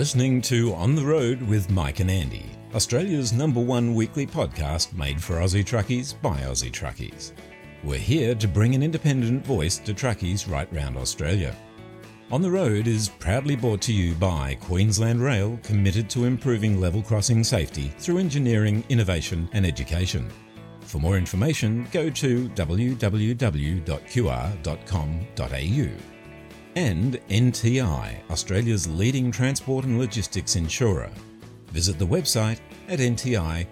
listening to On the Road with Mike and Andy, Australia's number one weekly podcast made for Aussie truckies by Aussie truckies. We're here to bring an independent voice to truckies right round Australia. On the Road is proudly brought to you by Queensland Rail, committed to improving level crossing safety through engineering, innovation, and education. For more information, go to www.qr.com.au. And NTI, Australia's leading transport and logistics insurer. Visit the website at nti.com.au.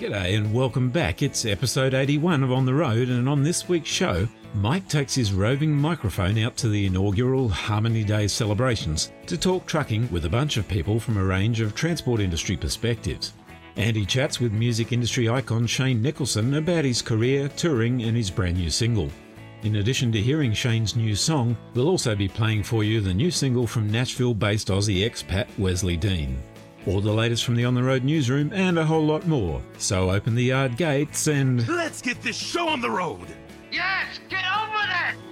G'day and welcome back. It's episode 81 of On the Road, and on this week's show, Mike takes his roving microphone out to the inaugural Harmony Day celebrations to talk trucking with a bunch of people from a range of transport industry perspectives. Andy chats with music industry icon Shane Nicholson about his career, touring, and his brand new single. In addition to hearing Shane's new song, we'll also be playing for you the new single from Nashville based Aussie expat Wesley Dean all the latest from the On the Road newsroom, and a whole lot more. So open the yard gates and. Let's get this show on the road! Yes, get on with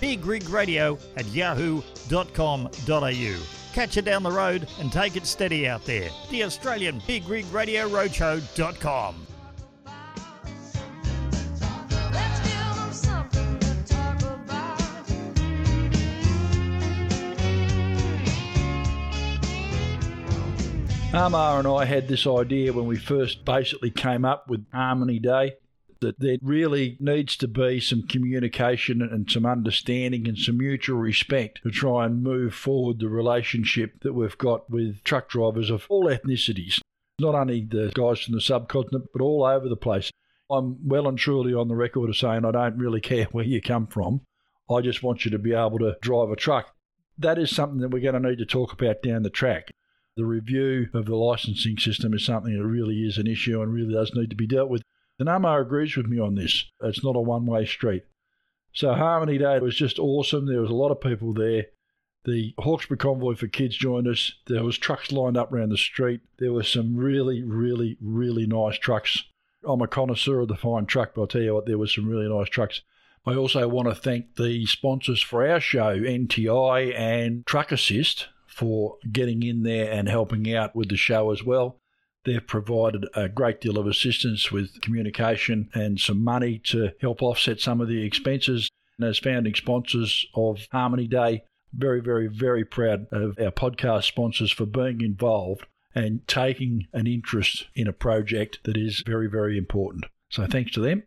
bigrigradio at yahoo.com.au. Catch you down the road and take it steady out there. The Australian Big Rig Radio Roadshow.com. Amar and I had this idea when we first basically came up with Harmony Day that there really needs to be some communication and some understanding and some mutual respect to try and move forward the relationship that we've got with truck drivers of all ethnicities, not only the guys from the subcontinent, but all over the place. I'm well and truly on the record of saying I don't really care where you come from. I just want you to be able to drive a truck. That is something that we're going to need to talk about down the track the review of the licensing system is something that really is an issue and really does need to be dealt with. And Amar agrees with me on this. It's not a one way street. So Harmony Day was just awesome. There was a lot of people there. The Hawkesbury Convoy for Kids joined us. There was trucks lined up around the street. There were some really, really, really nice trucks. I'm a connoisseur of the fine truck, but I'll tell you what, there were some really nice trucks. I also want to thank the sponsors for our show, NTI and Truck Assist, for getting in there and helping out with the show as well. They've provided a great deal of assistance with communication and some money to help offset some of the expenses. And as founding sponsors of Harmony Day, very, very, very proud of our podcast sponsors for being involved and taking an interest in a project that is very, very important. So thanks to them.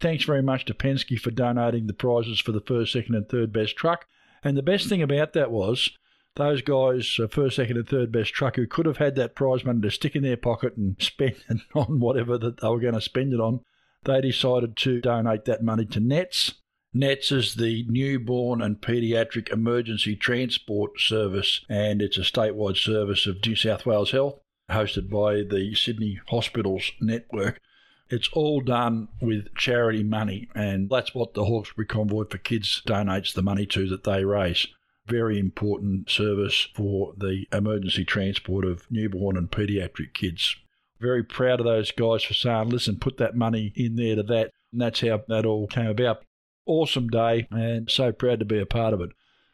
Thanks very much to Penske for donating the prizes for the first, second, and third best truck. And the best thing about that was those guys, uh, first, second, and third best truck, who could have had that prize money to stick in their pocket and spend it on whatever that they were going to spend it on, they decided to donate that money to NETS. NETS is the newborn and paediatric emergency transport service, and it's a statewide service of New South Wales Health, hosted by the Sydney Hospitals Network. It's all done with charity money, and that's what the Hawkesbury Convoy for Kids donates the money to that they raise very important service for the emergency transport of newborn and paediatric kids. Very proud of those guys for saying, listen, put that money in there to that. And that's how that all came about. Awesome day and so proud to be a part of it.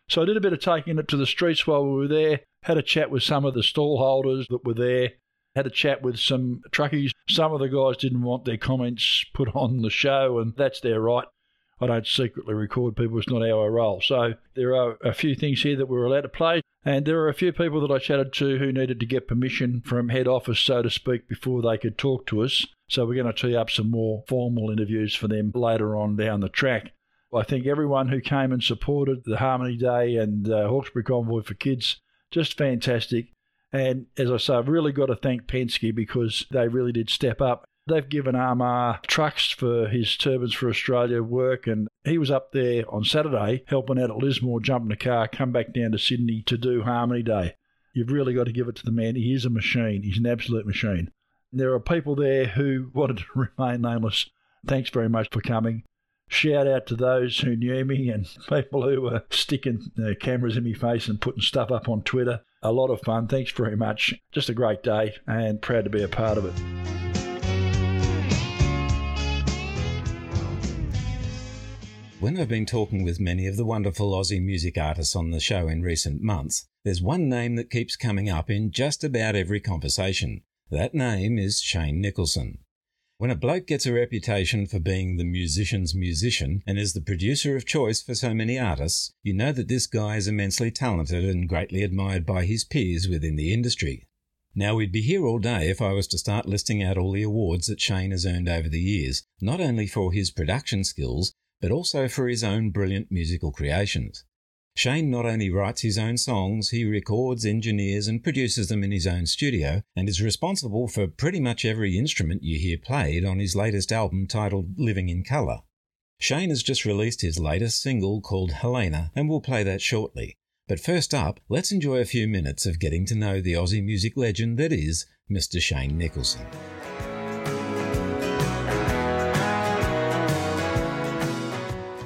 So I did a bit of taking it to the streets while we were there, had a chat with some of the stall holders that were there, had a chat with some truckies. Some of the guys didn't want their comments put on the show, and that's their right. I don't secretly record people, it's not how I roll. So there are a few things here that we're allowed to play, and there are a few people that I chatted to who needed to get permission from head office, so to speak, before they could talk to us. So we're going to tee up some more formal interviews for them later on down the track. I think everyone who came and supported the Harmony Day and uh, Hawkesbury Convoy for Kids, just fantastic. And as I say, I've really got to thank Penske because they really did step up. They've given Amar trucks for his Turbans for Australia work, and he was up there on Saturday helping out at Lismore, jumping a car, come back down to Sydney to do Harmony Day. You've really got to give it to the man. He is a machine. He's an absolute machine. There are people there who wanted to remain nameless. Thanks very much for coming. Shout out to those who knew me and people who were sticking uh, cameras in my face and putting stuff up on Twitter. A lot of fun. Thanks very much. Just a great day and proud to be a part of it. When I've been talking with many of the wonderful Aussie music artists on the show in recent months, there's one name that keeps coming up in just about every conversation. That name is Shane Nicholson. When a bloke gets a reputation for being the musician's musician and is the producer of choice for so many artists, you know that this guy is immensely talented and greatly admired by his peers within the industry. Now, we'd be here all day if I was to start listing out all the awards that Shane has earned over the years, not only for his production skills, but also for his own brilliant musical creations. Shane not only writes his own songs, he records, engineers, and produces them in his own studio, and is responsible for pretty much every instrument you hear played on his latest album titled Living in Colour. Shane has just released his latest single called Helena, and we'll play that shortly. But first up, let's enjoy a few minutes of getting to know the Aussie music legend that is Mr. Shane Nicholson.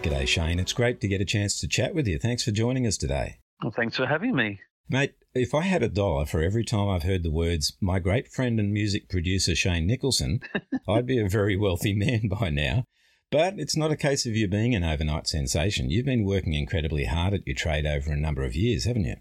G'day, Shane. It's great to get a chance to chat with you. Thanks for joining us today. Well, thanks for having me. Mate, if I had a dollar for every time I've heard the words, my great friend and music producer Shane Nicholson, I'd be a very wealthy man by now. But it's not a case of you being an overnight sensation. You've been working incredibly hard at your trade over a number of years, haven't you?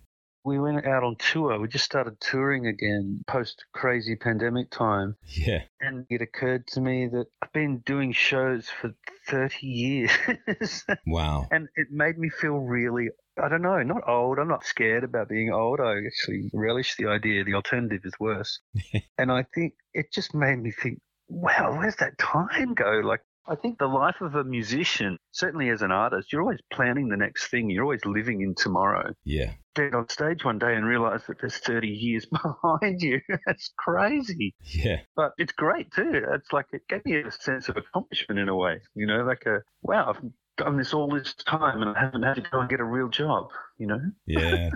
We went out on tour. We just started touring again post crazy pandemic time. Yeah. And it occurred to me that I've been doing shows for 30 years. Wow. and it made me feel really, I don't know, not old. I'm not scared about being old. I actually relish the idea. The alternative is worse. and I think it just made me think, wow, where's that time go? Like, I think the life of a musician, certainly as an artist, you're always planning the next thing. You're always living in tomorrow. Yeah. Get on stage one day and realize that there's 30 years behind you. That's crazy. Yeah. But it's great too. It's like it gave me a sense of accomplishment in a way. You know, like a wow, I've done this all this time and I haven't had to go and get a real job. You know. Yeah.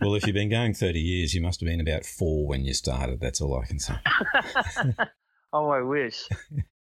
well, if you've been going 30 years, you must have been about four when you started. That's all I can say. oh, I wish.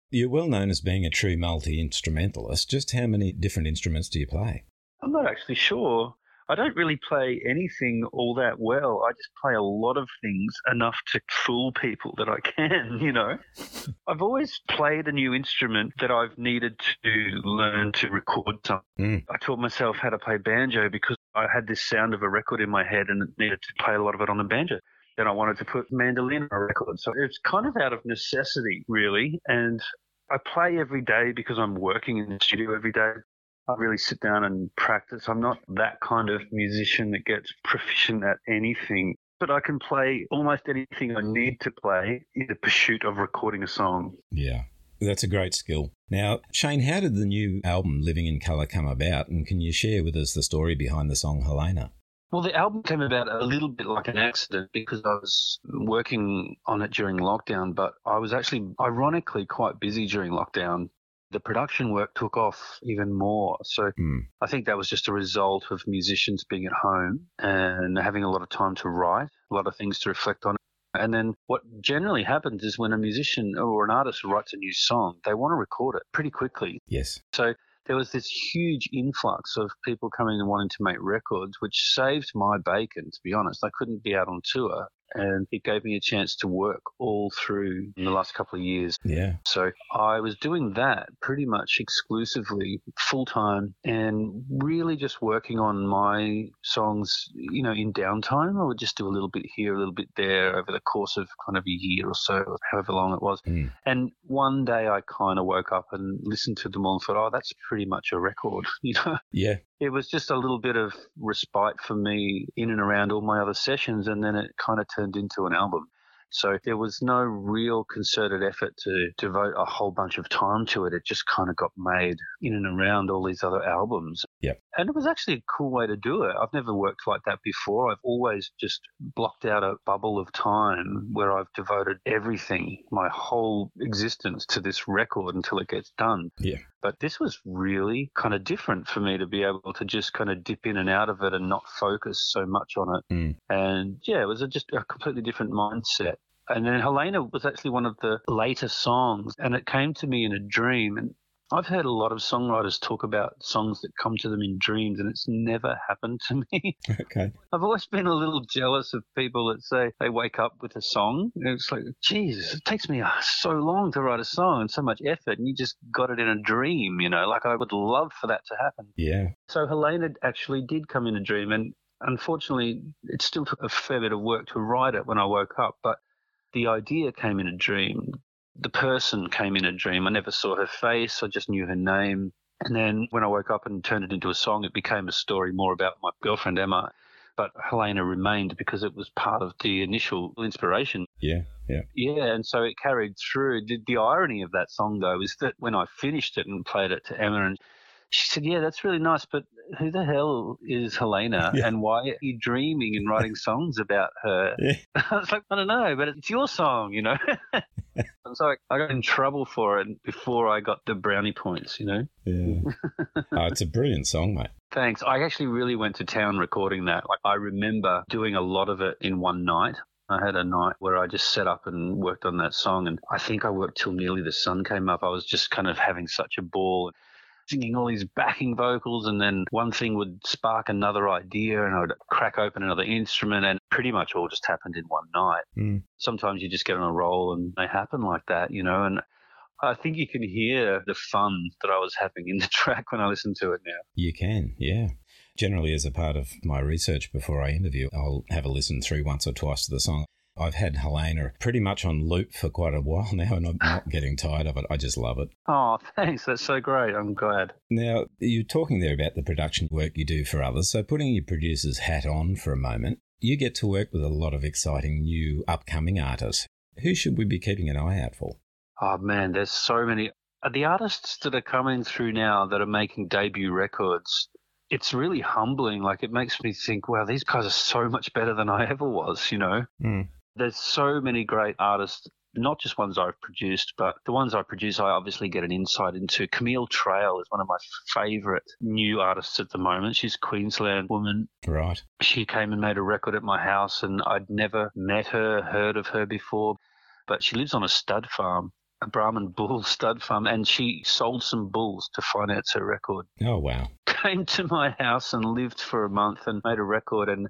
You're well known as being a true multi instrumentalist. Just how many different instruments do you play? I'm not actually sure. I don't really play anything all that well. I just play a lot of things enough to fool people that I can, you know. I've always played a new instrument that I've needed to learn to record something. Mm. I taught myself how to play banjo because I had this sound of a record in my head and it needed to play a lot of it on the banjo. Then I wanted to put mandolin on a record. So it's kind of out of necessity, really. And I play every day because I'm working in the studio every day. I really sit down and practice. I'm not that kind of musician that gets proficient at anything, but I can play almost anything I need to play in the pursuit of recording a song. Yeah. That's a great skill. Now, Shane, how did the new album Living in Colour come about? And can you share with us the story behind the song Helena? Well, the album came about a little bit like an accident because I was working on it during lockdown, but I was actually ironically quite busy during lockdown. The production work took off even more. So Hmm. I think that was just a result of musicians being at home and having a lot of time to write, a lot of things to reflect on. And then what generally happens is when a musician or an artist writes a new song, they want to record it pretty quickly. Yes. So there was this huge influx of people coming and wanting to make records, which saved my bacon, to be honest. I couldn't be out on tour. And it gave me a chance to work all through in the last couple of years. Yeah. So I was doing that pretty much exclusively full time and really just working on my songs, you know, in downtime. I would just do a little bit here, a little bit there over the course of kind of a year or so, however long it was. Mm. And one day I kind of woke up and listened to them all and thought, oh, that's pretty much a record, you know? Yeah. It was just a little bit of respite for me in and around all my other sessions, and then it kind of turned into an album. So there was no real concerted effort to devote a whole bunch of time to it. It just kind of got made in and around all these other albums. Yep. And it was actually a cool way to do it. I've never worked like that before. I've always just blocked out a bubble of time where I've devoted everything, my whole existence to this record until it gets done. Yeah. But this was really kind of different for me to be able to just kind of dip in and out of it and not focus so much on it. Mm. And yeah, it was a, just a completely different mindset. And then Helena was actually one of the later songs, and it came to me in a dream. And I've heard a lot of songwriters talk about songs that come to them in dreams, and it's never happened to me. Okay. I've always been a little jealous of people that say they wake up with a song. It's like, Jesus, it takes me uh, so long to write a song and so much effort, and you just got it in a dream, you know? Like, I would love for that to happen. Yeah. So Helena actually did come in a dream, and unfortunately, it still took a fair bit of work to write it when I woke up. But the idea came in a dream. The person came in a dream. I never saw her face. I just knew her name. And then when I woke up and turned it into a song, it became a story more about my girlfriend Emma. But Helena remained because it was part of the initial inspiration. Yeah. Yeah. Yeah, and so it carried through. The, the irony of that song, though, is that when I finished it and played it to Emma, and she said, "Yeah, that's really nice, but who the hell is Helena, Yeah. and why are you dreaming and writing songs about her?" Yeah. I was like, "I don't know, but it's your song, you know." and so I, I got in trouble for it before I got the brownie points, you know. Yeah. oh, it's a brilliant song, mate. Thanks. I actually really went to town recording that. Like I remember doing a lot of it in one night. I had a night where I just set up and worked on that song, and I think I worked till nearly the sun came up. I was just kind of having such a ball, singing all these backing vocals, and then one thing would spark another idea, and I would crack open another instrument, and pretty much all just happened in one night. Mm. Sometimes you just get on a roll, and they happen like that, you know. And I think you can hear the fun that I was having in the track when I listen to it now. You can, yeah. Generally, as a part of my research before I interview, I'll have a listen through once or twice to the song. I've had Helena pretty much on loop for quite a while now, and I'm not getting tired of it. I just love it. Oh, thanks. That's so great. I'm glad. Now, you're talking there about the production work you do for others. So, putting your producer's hat on for a moment, you get to work with a lot of exciting new upcoming artists. Who should we be keeping an eye out for? Oh man, there's so many. The artists that are coming through now that are making debut records, it's really humbling. Like it makes me think, wow, these guys are so much better than I ever was. You know, Mm. There's so many great artists. Not just ones I've produced, but the ones I produce, I obviously get an insight into. Camille Trail is one of my favorite new artists at the moment. She's a Queensland woman Right. she came and made a record at my house and I'd never met her, heard of her before, but she lives on a stud farm, a Brahman bull stud farm, and she sold some bulls to finance her record. Oh, wow. Came to my house and lived for a month and made a record and,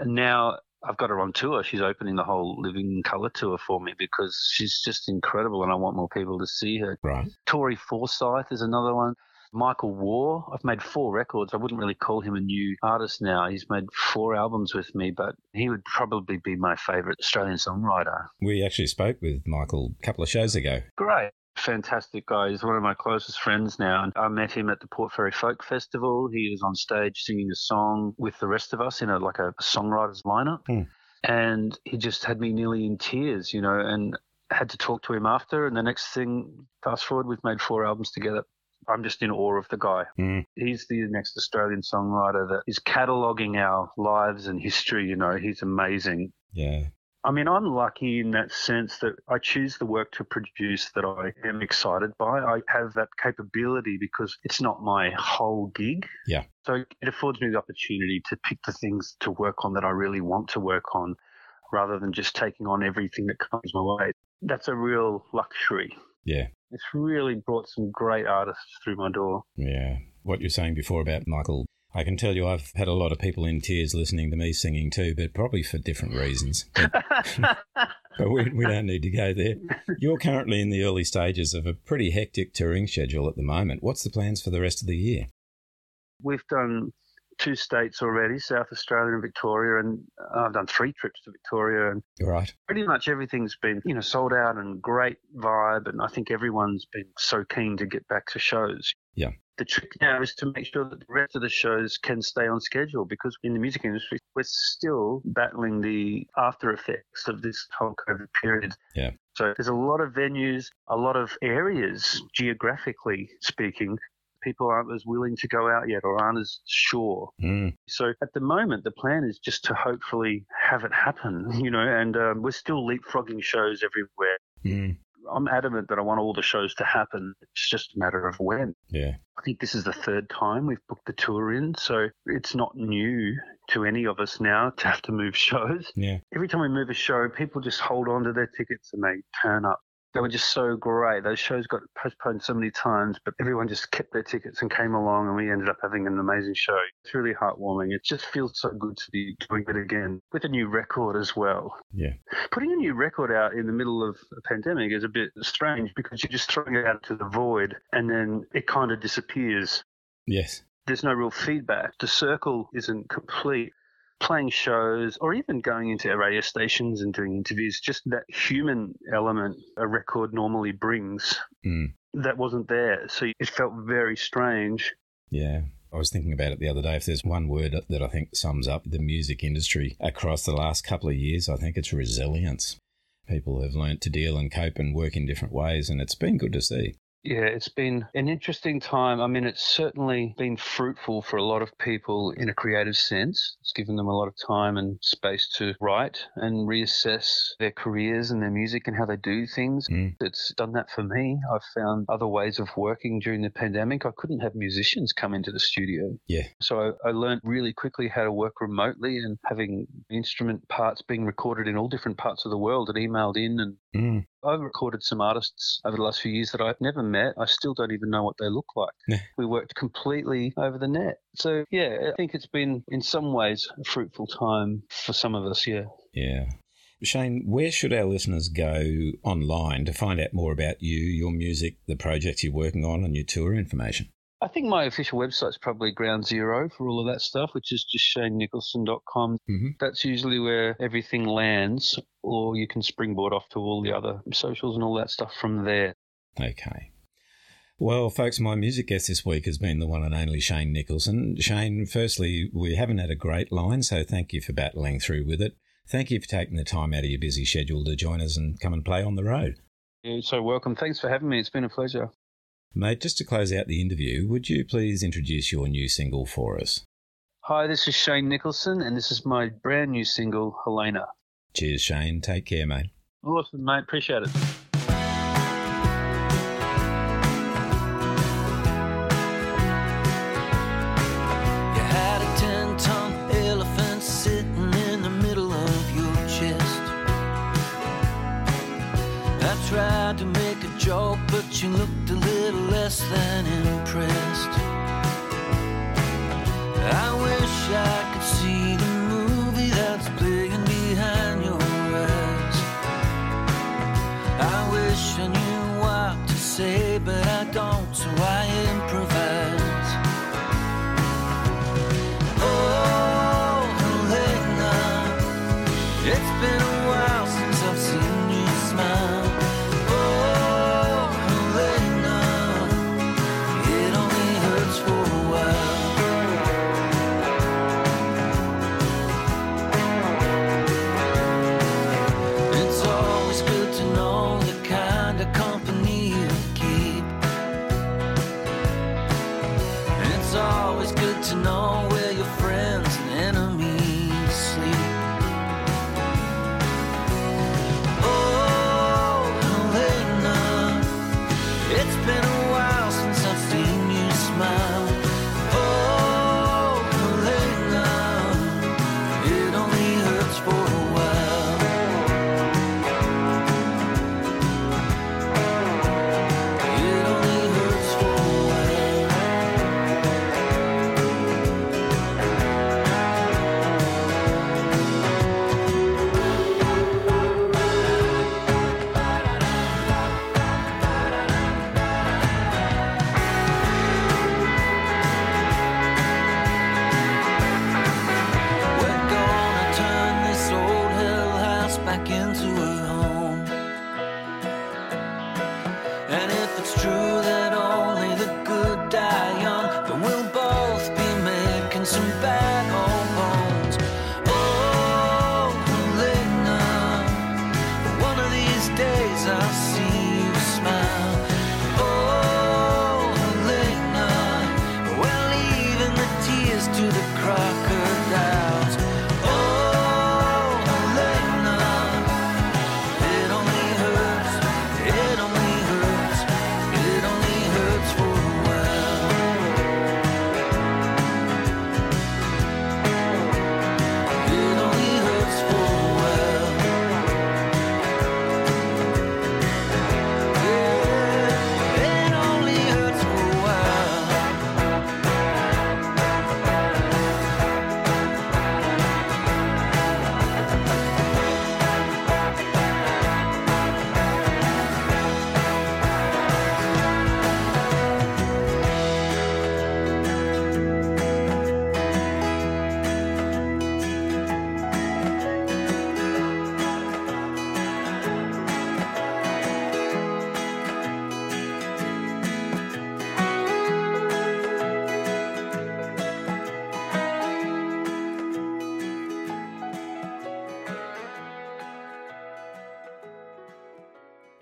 and now I've got her on tour. She's opening the whole Living Colour tour for me because she's just incredible and I want more people to see her. Right. Tori Forsyth is another one. Michael Waugh, I've made four records. I wouldn't really call him a new artist now. He's made four albums with me, but he would probably be my favourite Australian songwriter. We actually spoke with Michael a couple of shows ago. Great. Fantastic guy. He's one of my closest friends now. And I met him at the Port Fairy Folk Festival. He was on stage singing a song with the rest of us in a like a songwriters lineup. Hmm. And he just had me nearly in tears, you know, and had to talk to him after. And the next thing, fast forward, we've made four albums together. I'm just in awe of the guy. Mm. He's the next Australian songwriter that is cataloguing our lives and history. You know, he's amazing. Yeah. I mean, I'm lucky in that sense that I choose the work to produce that I am excited by. I have that capability because it's not my whole gig. Yeah. So it affords me the opportunity to pick the things to work on that I really want to work on rather than just taking on everything that comes my way. That's a real luxury. Yeah. It's really brought some great artists through my door. Yeah. What you're saying before about Michael, I can tell you I've had a lot of people in tears listening to me singing too, but probably for different reasons. But, but we, we don't need to go there. You're currently in the early stages of a pretty hectic touring schedule at the moment. What's the plans for the rest of the year? We've done two states already, South Australia and Victoria, and uh, I've done three trips to Victoria, and Right. pretty much everything's been, you know, sold out and great vibe, and I think everyone's been so keen to get back to shows. Yeah. The trick now is to make sure that the rest of the shows can stay on schedule because in the music industry, we're still battling the after effects of this whole COVID period. Yeah. So there's a lot of venues, a lot of areas, geographically speaking, people aren't as willing to go out yet or aren't as sure. Mm. So at the moment, the plan is just to hopefully have it happen, you know, and um, we're still leapfrogging shows everywhere. Mm. I'm adamant that I want all the shows to happen. It's just a matter of when. Yeah. I think this is the third time we've booked the tour in, so it's not new to any of us now to have to move shows. Yeah. Every time we move a show, people just hold on to their tickets and they turn up. They were just so great. Those shows got postponed so many times, but everyone just kept their tickets and came along, and we ended up having an amazing show. It's really heartwarming. It just feels so good to be doing it again with a new record as well. Yeah. Putting a new record out in the middle of a pandemic is a bit strange because you're just throwing it out to the void and then it kind of disappears. Yes. There's no real feedback. The circle isn't complete. Playing shows or even going into radio stations and doing interviews, just that human element a record normally brings, Mm. that wasn't there. So it felt very strange. Yeah. I was thinking about it the other day. If there's one word that I think sums up the music industry across the last couple of years, I think it's resilience. People have learnt to deal and cope and work in different ways, and it's been good to see. Yeah, it's been an interesting time. I mean, it's certainly been fruitful for a lot of people in a creative sense. It's given them a lot of time and space to write and reassess their careers and their music and how they do things. Mm. It's done that for me. I've found other ways of working during the pandemic. I couldn't have musicians come into the studio. Yeah. So I, I learned really quickly how to work remotely and having instrument parts being recorded in all different parts of the world and emailed in and Mm. I've recorded some artists over the last few years that I've never met. I still don't even know what they look like. Yeah. We worked completely over the net. So, yeah, I think it's been, in some ways, a fruitful time for some of us, yeah. Yeah. Shane, where should our listeners go online to find out more about you, your music, the projects you're working on, and your tour information? I think my official website's probably ground zero for all of that stuff, which is just shanenicholson.com. Mhm. That's usually where everything lands, or you can springboard off to all the other socials and all that stuff from there. Okay. Well, folks, my music guest this week has been the one and only Shane Nicholson. Shane, firstly, we haven't had a great line, so thank you for battling through with it. Thank you for taking the time out of your busy schedule to join us and come and play on the road. You're so welcome. Thanks for having me. It's been a pleasure. Mate, just to close out the interview, would you please introduce your new single for us? Hi, this is Shane Nicholson, and this is my brand new single, Helena. Cheers, Shane. Take care, mate. Awesome, mate. Appreciate it. You had a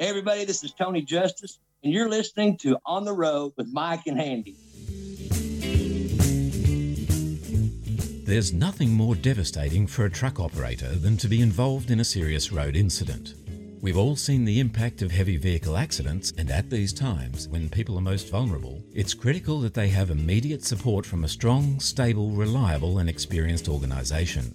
Everybody, this is Tony Justice, and you're listening to On the Road with Mike and Andy. There's nothing more devastating for a truck operator than to be involved in a serious road incident. We've all seen the impact of heavy vehicle accidents, and at these times, when people are most vulnerable, it's critical that they have immediate support from a strong, stable, reliable, and experienced organisation.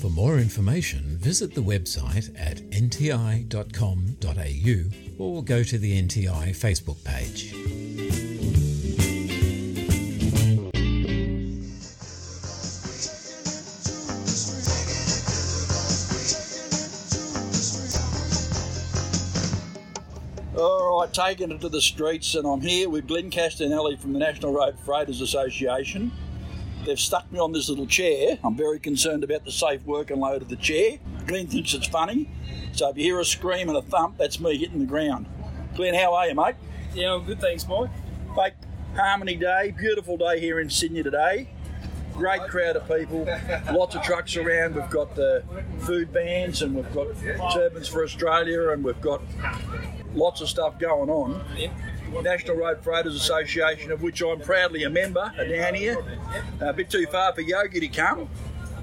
For more information, visit the website at nti.com.au or go to the NTI Facebook page. All right, taking it to the streets, and I'm here with Glenn Castanelli from the National Road Freighters Association. They've stuck me on this little chair. I'm very concerned about the safe working load of the chair. Glenn thinks it's funny, so if you hear a scream and a thump, that's me hitting the ground. Glenn, how are you, mate? Yeah, I'm good, thanks, Mike. Mate, Harmony Day, beautiful day here in Sydney today. Great crowd of people, lots of trucks around. We've got the food bands and we've got Turbans for Australia and we've got lots of stuff going on. National Road Freighters Association, of which I'm proudly a member, down here. Uh, a bit too far for Yogi to come,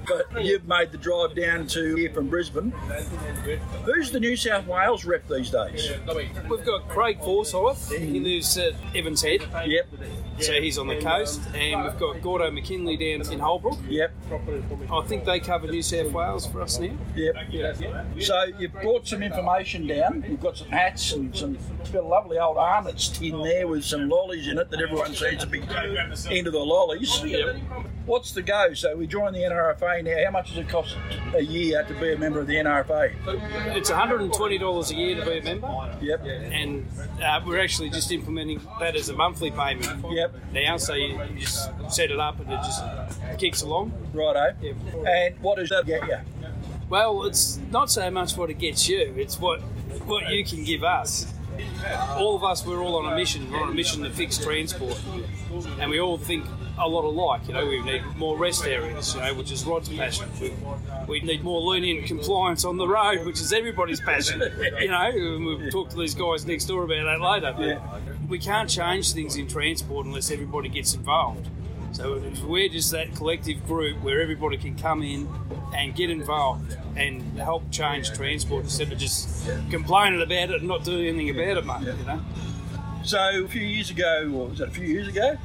but you've made the drive down to here from Brisbane. Who's the New South Wales rep these days? We've got Craig Forsyth. He lives at uh, Evans Head. Yep. So he's on the coast. And we've got Gordo McKinley down in Holbrook. Yep. I think they cover New South Wales for us now. Yep. So you've brought some information down. You've got some hats and some. Got a lovely old arnotts in there with some lollies in it that everyone seems to be into the lollies. What's the go? So we join the NRFA now. How much does it cost a year to be a member of the NRFA? It's $120 a year to be a member. Yep. And uh, we're actually just implementing that as a monthly payment Yep. now. So you, you just set it up and it just kicks along. Righto. Yep. And what does that get you? Well, it's not so much what it gets you; it's what what you can give us. All of us, we're all on a mission. We're on a mission to fix transport, and we all think a lot alike. You know, we need more rest areas, you know, which is Rod's passion. We, we need more lenient compliance on the road, which is everybody's passion. You know, and we'll talk to these guys next door about that later. But we can't change things in transport unless everybody gets involved. So if we're just that collective group where everybody can come in and get involved and help change transport instead of just complaining about it and not doing anything about it, mate. You know. So a few years ago, or was it a few years ago?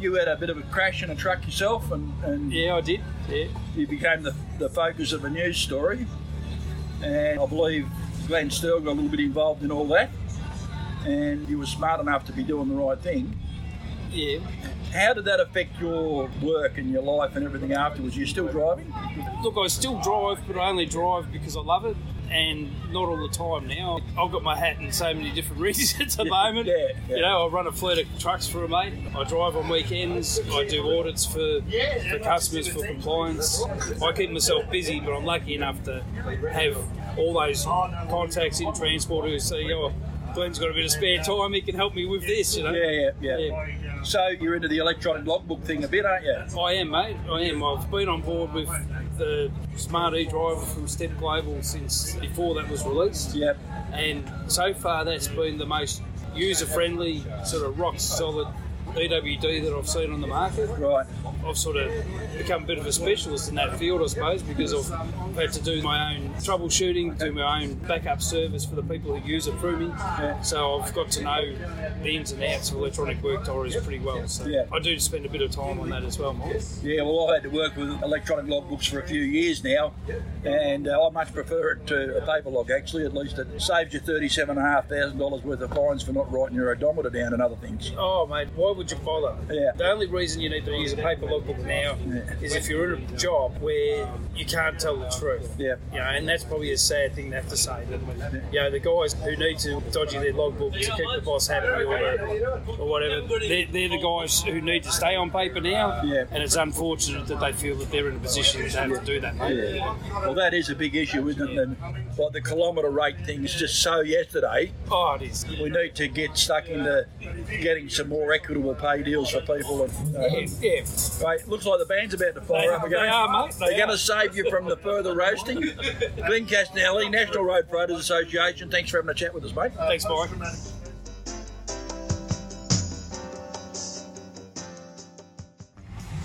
You had a bit of a crash in a truck yourself, and, and Yeah, I did. Yeah. you became the, the focus of a news story. And I believe Glenn Steele got a little bit involved in all that. And you were smart enough to be doing the right thing. Yeah. How did that affect your work and your life and everything afterwards? You're still driving? Look, I still drive, but I only drive because I love it, and not all the time now. I've got my hat in so many different reasons at the moment. Yeah, yeah. You know, I run a fleet of trucks for a mate. I drive on weekends. I do audits for, for customers for compliance. I keep myself busy, but I'm lucky enough to have all those contacts in transport who say, oh, Glenn's got a bit of spare time, he can help me with this, you know. Yeah, yeah, yeah. So you're into the electronic logbook thing a bit, aren't you? I am, mate. I am. I've been on board with the Smart e-driver from Step Global since before that was released. Yep. And so far, that's been the most user-friendly, sort of rock solid EWD that I've seen on the market. Right. I've sort of become a bit of a specialist in that field, I suppose, because I've had to do my own troubleshooting, do my own backup service for the people who use it through me. So I've got to know the ins and outs of electronic work diaries pretty well. So Yeah. I do spend a bit of time on that as well, Mike. Yeah, well, I've had to work with electronic logbooks for a few years now, and uh, I much prefer it to a paper log. Actually, at least it saves you thirty-seven and a half thousand dollars worth of fines for not writing your odometer down and other things. Oh, mate, why would you bother? Yeah. The only reason you need to use a paper logbook now is if you're in a job where you can't tell the truth. Yeah. You know, and that's probably a sad thing to have to say. That, you know, the guys who need to dodgy their logbook to keep the boss happy or, or whatever, they're, they're the guys who need to stay on paper now. Yeah. And it's unfortunate that they feel that they're in a position to have to do that, mate. Well, that is a big issue, isn't it? And like the kilometre rate thing is just so yesterday. Oh, it is. We need to get stuck into getting some more equitable pay deals for people. And, uh, Yeah, yeah. Right, looks like the band's about to fire They- up again. they are, mate, they They're going to save you from the further roasting. Glenn Castanelli, National Road Freighters Association. Thanks for having a chat with us, mate. Thanks, Mike.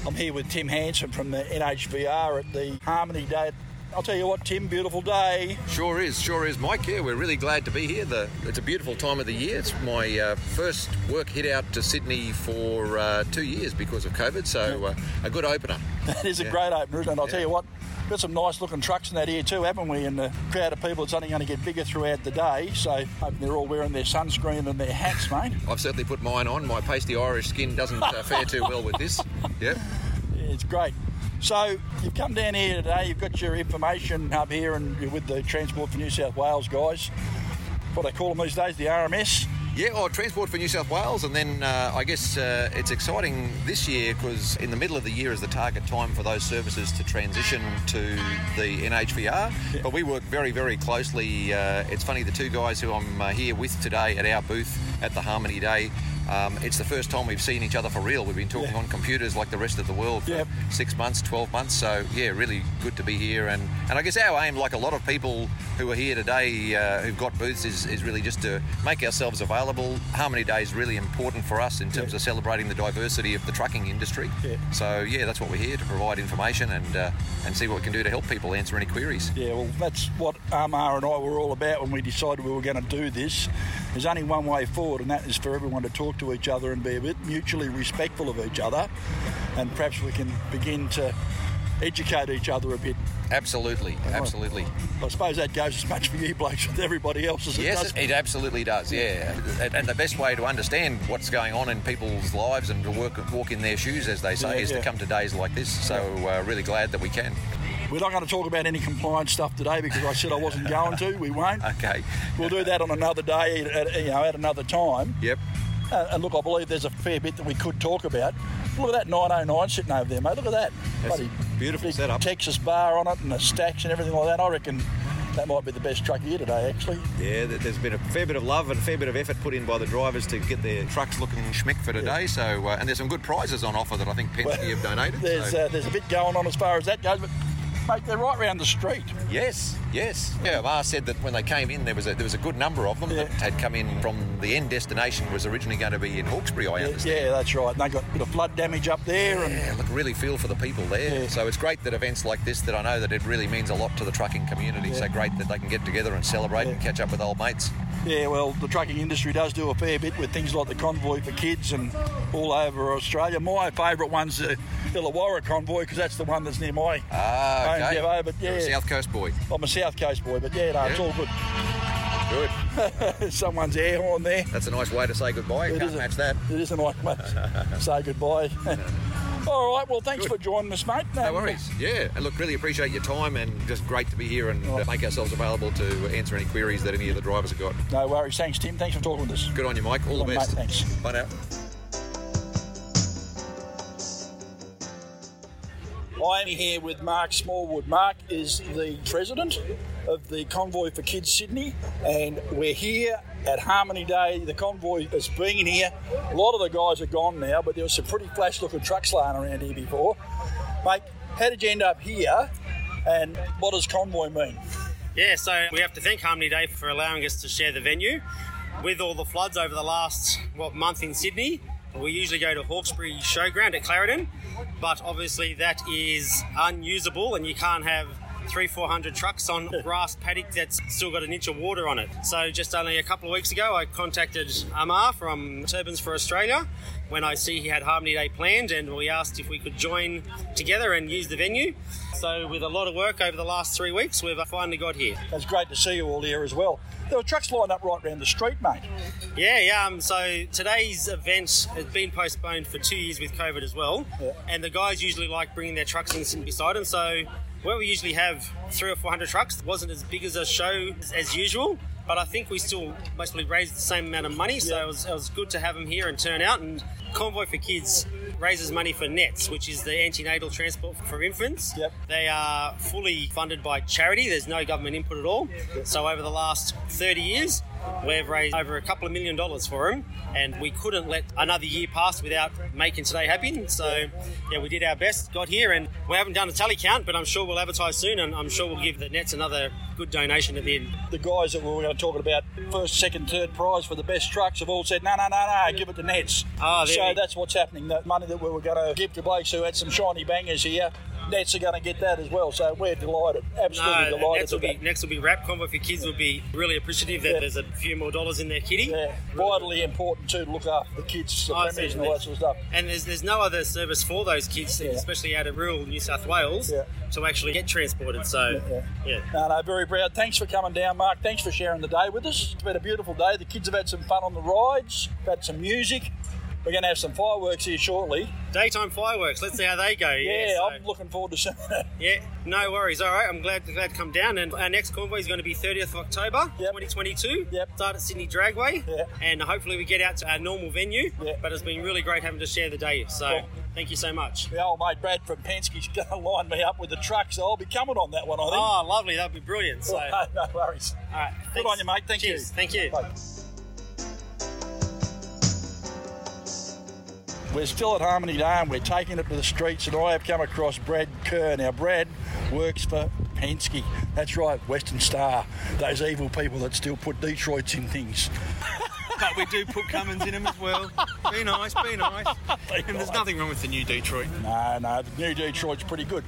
I'm here with Tim Hanson from the NHVR at the Harmony Day. I'll tell you what, Tim, beautiful day. Sure is, sure is, Mike. Yeah, we're really glad to be here. The, it's a beautiful time of the year. It's my uh, first work hit out to Sydney for uh, two years because of COVID, so uh, a good opener. That is a great opener, it? I'll Yeah. tell you what, got some nice looking trucks in that here too, haven't we? And the crowd of people, it's only going to get bigger throughout the day. So hope they're all wearing their sunscreen and their hats, mate. I've certainly put mine on. My pasty Irish skin doesn't uh, fare too well with this. Yep. Yeah, it's great. So you've come down here today. You've got your information up here, and you're with the Transport for New South Wales guys. What they call them these days, the RMS. Yeah, or Transport for New South Wales, and then uh, I guess uh, it's exciting this year because in the middle of the year is the target time for those services to transition to the NHVR. But we work very, very closely. Uh, it's funny, the two guys who I'm uh, here with today at our booth at the Harmony Day. Um, it's the first time we've seen each other for real. We've been talking on computers like the rest of the world for Yep. six months, 12 months. So, yeah, really good to be here. And, and I guess our aim, like a lot of people who are here today uh, who've got booths, is, is really just to make ourselves available. Harmony Day is really important for us in terms of celebrating the diversity of the trucking industry. Yeah. So, yeah, that's what we're here to provide information and, uh, and see what we can do to help people answer any queries. Yeah, well, that's what Amar and I were all about when we decided we were going to do this. There's only one way forward, and that is for everyone to talk to each other and be a bit mutually respectful of each other. And perhaps we can begin to educate each other a bit. Absolutely, absolutely. I suppose that goes as much for you blokes with everybody else as it Yes, does. it, it absolutely does. Yeah, and, and the best way to understand what's going on in people's lives and to work walk in their shoes, as they say, Yeah, is yeah. to come to days like this. So uh, really glad that we can. We're not going to talk about any compliance stuff today because I said I wasn't going to. We won't. Okay. We'll do that on another day, at, you know, at another time. Yep. Uh, and look, I believe there's a fair bit that we could talk about. Look at that 909 sitting over there, mate. Look at that. That's Bloody a beautiful setup. Texas bar on it and the stacks and everything like that. I reckon that might be the best truck here today, actually. Yeah, there- there's been a fair bit of love and a fair bit of effort put in by the drivers to get their trucks looking schmick for today. So, uh, and there's some good prizes on offer that I think Penske have donated. There's so- uh, there's a bit going on as far as that goes, but mate, they're right round the street. Yes, yes. Yeah, Var said that when they came in, there was a, there was a good number of them that had come in from the end destination was originally going to be in Hawkesbury, I Yeah, understand. yeah, that's right. And they got a bit of flood damage up there, and Yeah, look, really feel for the people there. So it's great that events like this, that I know that it really means a lot to the trucking community. So great that they can get together and celebrate and catch up with old mates. Yeah, well, the trucking industry does do a fair bit with things like the convoy for kids and all over Australia. My favourite one's the Illawarra convoy because that's the one that's near my Ah, okay. Devo, But yeah, a South Coast boy. I'm a South Coast boy, but yeah, no, it's all good. Good. Someone's air horn there. That's a nice way to say goodbye. It Can't a- match that. It is a nice way to say goodbye. All right, well, thanks for joining us, mate. No worries. Yeah, and look, really appreciate your time and just great to be here and uh, make ourselves available to answer any queries that any of the drivers have got. No worries. Thanks, Tim. Thanks for talking with us. Good on you, Mike. All the on, best. mate. Thanks. Bye now. I'm here with Mark Smallwood. Mark is the president of the Convoy for Kids Sydney, and we're here at Harmony Day. The convoy has been here. A lot of the guys are gone now, but there was some pretty flash looking trucks lying around here before. Mate, how did you end up here, and what does convoy mean? Yeah, so we have to thank Harmony Day for allowing us to share the venue. With all the floods over the last what month in Sydney, we usually go to Hawkesbury Showground at Clarendon, but obviously that is unusable, and you can't have three, four hundred trucks on a grass paddock that's still got an inch of water on it. So just only a couple of weeks ago, I contacted Amar from Turbans for Australia when I see he had Harmony Day planned, and we asked if we could join together and use the venue. So with a lot of work over the last three weeks, we've finally got here. It's great to see you all here as well. There were trucks lined up right around the street, mate. Yeah, yeah. Um, so today's event has been postponed for two years with COVID as well, and the guys usually like bringing their trucks in beside them. So where we usually have three or four hundred trucks, it wasn't as big as a show as, as usual. But I think we still mostly raised the same amount of money, so it, was, it was good to have them here and turn out. And Convoy for Kids raises money for NETS, which is the antenatal transport for infants. Yep. They are fully funded by charity. There's no government input at all. So over the last 30 years, we've raised over a couple of million dollars for them, and we couldn't let another year pass without making today happen. So yeah, we did our best, got here, and we haven't done a tally count, but I'm sure we'll advertise soon, and I'm sure we'll give the Nets another good donation at the end. The guys that we were talking about first, second, third prize for the best trucks have all said no, no, no, no, give it to Nets. Ah, so that's what's happening. The money that we were going to give to blokes who had some shiny bangers here, Nets are going to get that as well. So we're delighted, absolutely No, delighted. next will be next will be Rap Convoy for Kids. Will be really appreciative that there's a few more dollars in their kitty. Yeah, vitally important too to look after the kids, the Oh, and all that sort of stuff. And there's there's no other service for those kids, especially out of rural New South Wales, to actually get transported. So, yeah. No, no, very proud. Thanks for coming down, Mark. Thanks for sharing the day with us. It's been a beautiful day. The kids have had some fun on the rides, had some music. We're going to have some fireworks here shortly. Daytime fireworks. Let's see how they go. Yeah, Yeah, so- I'm looking forward to seeing that. Yeah, no worries. All right, I'm glad glad to come down. And our next convoy is going to be 30th of October, 2022. Yep. Start at Sydney Dragway. And hopefully we get out to our normal venue. But it's been really great having to share the day. So Cool. thank you so much. The old mate Brad from Penske's going to line me up with the truck, so I'll be coming on that one, I think. Oh, lovely. That'd be brilliant. So, no, no worries. All right. Good on you, mate. Thank Cheers. you. Thank you. We're still at Harmony Day and we're taking it to the streets, and I have come across Brad Kerr. Now, Brad works for Penske. That's right, Western Star. Those evil people that still put Detroits in things. but we do put Cummins in them as well. Be nice, be nice. And there's nothing wrong with the new Detroit. No, no, the new Detroit's pretty good.